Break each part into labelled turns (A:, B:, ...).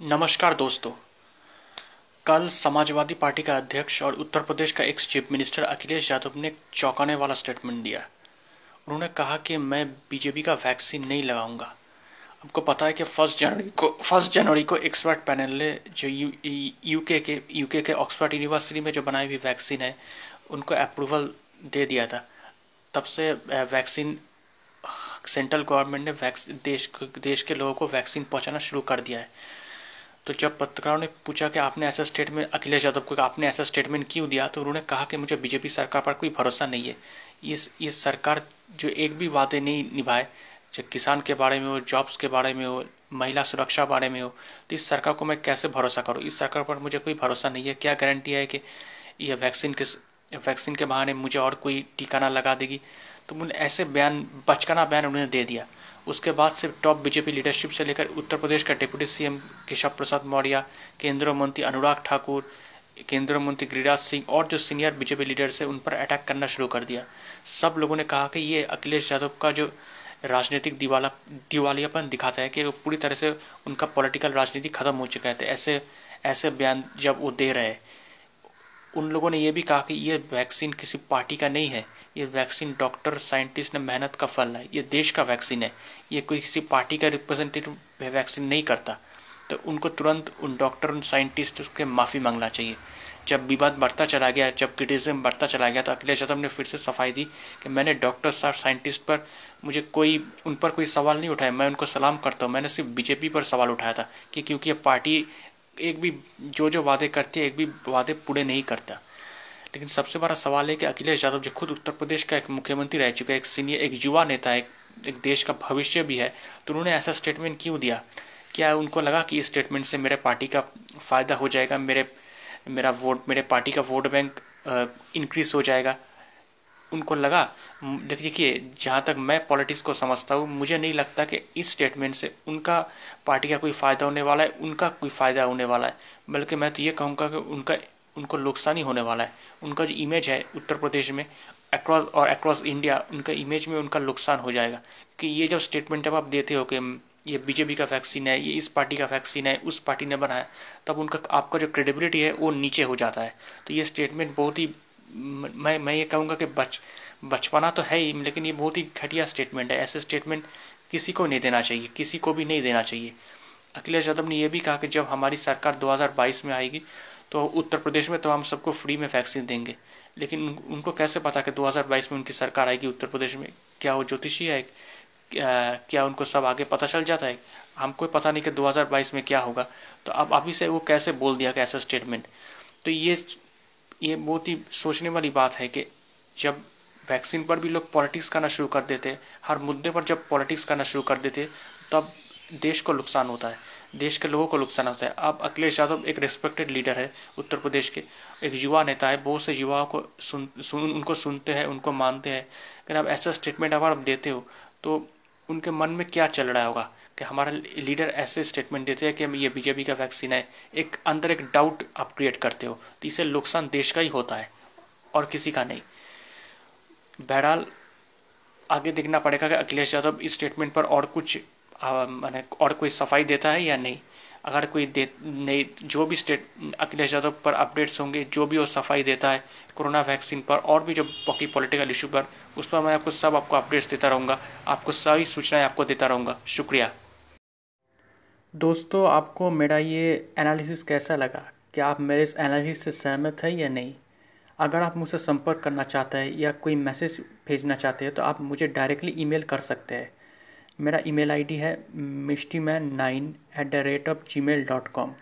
A: नमस्कार दोस्तों। कल समाजवादी पार्टी का अध्यक्ष और उत्तर प्रदेश का ex chief minister Akhilesh Yadav ने चौंकाने वाला स्टेटमेंट दिया। उन्होंने कहा कि मैं बीजेपी का वैक्सीन नहीं लगाऊँगा। आपको पता है कि फ़र्स्ट जनवरी को फ़र्स्ट जनवरी को एक्सपर्ट पैनल ने जो यू यूके के यूके के ऑक्सफर्ड यूनिवर्सिटी में जो बनाई हुई वैक्सीन है, उनको अप्रूवल दे दिया था। तब से वैक्सीन सेंट्रल गवर्नमेंट ने वैक्सीन देश देश के लोगों को वैक्सीन पहुंचाना शुरू कर दिया है। तो जब पत्रकारों ने पूछा कि आपने ऐसा स्टेटमेंट अखिलेश यादव को आपने ऐसा स्टेटमेंट क्यों दिया तो उन्होंने कहा कि मुझे बीजेपी सरकार पर कोई भरोसा नहीं है। इस ये सरकार जो एक भी वादे नहीं निभाए, चाहे किसान के बारे में हो जॉब्स के बारे में हो, महिला सुरक्षा बारे में हो तो इस सरकार को मैं कैसे भरोसा करूँ? इस सरकार पर मुझे कोई भरोसा नहीं है। क्या गारंटी है कि यह वैक्सीन किस वैक्सीन के बहाने मुझे और कोई टीका ना लगा देगी? तो मुझे ऐसे बयान, बचकाना बयान उन्होंने दे दिया। उसके बाद से टॉप बीजेपी लीडरशिप से लेकर उत्तर प्रदेश का डिप्टी सीएम केशव प्रसाद मौर्य, केंद्रीय मंत्री अनुराग ठाकुर, केंद्रीय मंत्री गिरिराज सिंह और जो सीनियर बीजेपी लीडर्स है उन पर अटैक करना शुरू कर दिया। सब लोगों ने कहा कि ये अखिलेश यादव का जो राजनीतिक दिवाला, दिवालियापन दिखाता है कि वो पूरी तरह से उनका पॉलिटिकल राजनीति खत्म हो चुका है। तो ऐसे ऐसे बयान जब वो दे रहे हैं उन लोगों ने ये भी कहा कि ये वैक्सीन किसी पार्टी का नहीं है। ये वैक्सीन डॉक्टर, साइंटिस्ट ने मेहनत का फल है। ये देश का वैक्सीन है। ये कोई किसी पार्टी का रिप्रेजेंटेटिव वैक्सीन नहीं करता। तो उनको तुरंत उन डॉक्टर, उन साइंटिस्ट के माफ़ी मांगना चाहिए। जब विवाद बढ़ता चला गया, जब क्रिटिज्म बढ़ता चला गया तो अखिलेश यादव ने फिर से सफ़ाई दी कि मैंने डॉक्टर और साइंटिस्ट पर मुझे कोई, उन पर कोई सवाल नहीं उठाया। मैं उनको सलाम करता हूँ। मैंने सिर्फ़ बीजेपी पर सवाल उठाया था कि क्योंकि ये पार्टी एक भी जो जो वादे करते है, एक भी वादे पूरे नहीं करता। लेकिन सबसे बड़ा सवाल है कि अखिलेश यादव जो खुद उत्तर प्रदेश का एक मुख्यमंत्री रह चुका है, एक सीनियर एक युवा नेता है एक देश का भविष्य भी है। तो उन्होंने ऐसा स्टेटमेंट क्यों दिया? क्या उनको लगा कि इस स्टेटमेंट से मेरे पार्टी का फ़ायदा हो जाएगा, मेरे, मेरा वोट मेरे पार्टी का वोट बैंक इंक्रीज हो जाएगा? उनको लगा देखिए, जहाँ तक मैं पॉलिटिक्स को समझता हूँ, मुझे नहीं लगता कि इस स्टेटमेंट से उनका पार्टी का कोई फ़ायदा होने वाला है, उनका कोई फ़ायदा होने वाला है। बल्कि मैं तो ये कहूँगा कि उनका, उनको नुकसान ही होने वाला है। उनका जो इमेज है उत्तर प्रदेश में अक्रॉस और अक्रॉस इंडिया उनका इमेज में उनका नुकसान हो जाएगा। कि ये जब स्टेटमेंट जब आप देते हो कि ये बीजेपी का वैक्सीन है, ये इस पार्टी का वैक्सीन है, उस पार्टी ने बनाया, तब उनका, आपका जो क्रेडिबिलिटी है, वो नीचे हो जाता है। तो ये स्टेटमेंट बहुत ही मैं मैं ये कहूँगा कि बच, बचपना तो है ही, लेकिन ये बहुत ही घटिया स्टेटमेंट है। ऐसे स्टेटमेंट किसी को नहीं देना चाहिए, किसी को भी नहीं देना चाहिए। अखिलेश यादव ने यह भी कहा कि जब हमारी सरकार 2022 में आएगी तो उत्तर प्रदेश में तो हम सबको फ्री में वैक्सीन देंगे। लेकिन उनको कैसे पता कि 2022 में उनकी सरकार आएगी उत्तर प्रदेश में? क्या वो ज्योतिषी है? क्या उनको सब आगे पता चल जाता है? हमको पता नहीं कि 2022 में क्या होगा। तो अब अभी से वो कैसे बोल दिया कि ऐसा स्टेटमेंट तो ये ये बहुत ही सोचने वाली बात है कि जब वैक्सीन पर भी लोग पॉलिटिक्स करना शुरू कर देते, हर मुद्दे पर जब पॉलिटिक्स करना शुरू कर देते, तब देश को नुकसान होता है, देश के लोगों को नुकसान होता है। अब अखिलेश यादव एक रिस्पेक्टेड लीडर है उत्तर प्रदेश के, एक युवा नेता है, बहुत से युवाओं को सुन सुन, उनको सुनते हैं, उनको मानते हैं। लेकिन अब ऐसा स्टेटमेंट अगर आप देते हो तो उनके मन में क्या चल रहा होगा? कि हमारा लीडर ऐसे स्टेटमेंट देते हैं कि ये बीजेपी का वैक्सीन है। एक अंदर एक डाउट आप क्रिएट करते हो तो इससे नुकसान देश का ही होता है और किसी का नहीं। बहरहाल, आगे देखना पड़ेगा कि अखिलेश यादव इस स्टेटमेंट पर और कुछ मैंने और कोई सफ़ाई देता है या नहीं। अगर कोई दे, नहीं, जो भी स्टेट अखिलेश यादव पर अपडेट्स होंगे, जो भी वो सफ़ाई देता है कोरोना वैक्सीन पर और भी जो बाकी पॉलिटिकल इशू पर, उस पर मैं आपको सब आपको अपडेट्स देता रहूँगा। आपको सारी सूचनाएँ आपको देता रहूँगा। शुक्रिया। दोस्तों, आपको मेरा ये एनालिसिस कैसा लगा? क्या आप मेरे इस एनालिसिस से सहमत हैं या नहीं? अगर आप मुझसे संपर्क करना चाहते हैं या कोई मैसेज भेजना चाहते हैं तो आप मुझे डायरेक्टली ईमेल कर सकते हैं। मेरा ईमेल आईडी है Mishti man nine eight the rate of Gmail dot com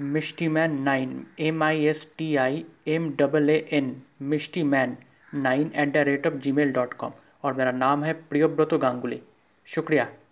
A: Mishti man nine M I S T I M double A N Mishti man nine eight the rate of Gmail dot com और मेरा नाम है प्रियोव्रतो गांगुली। शुक्रिया।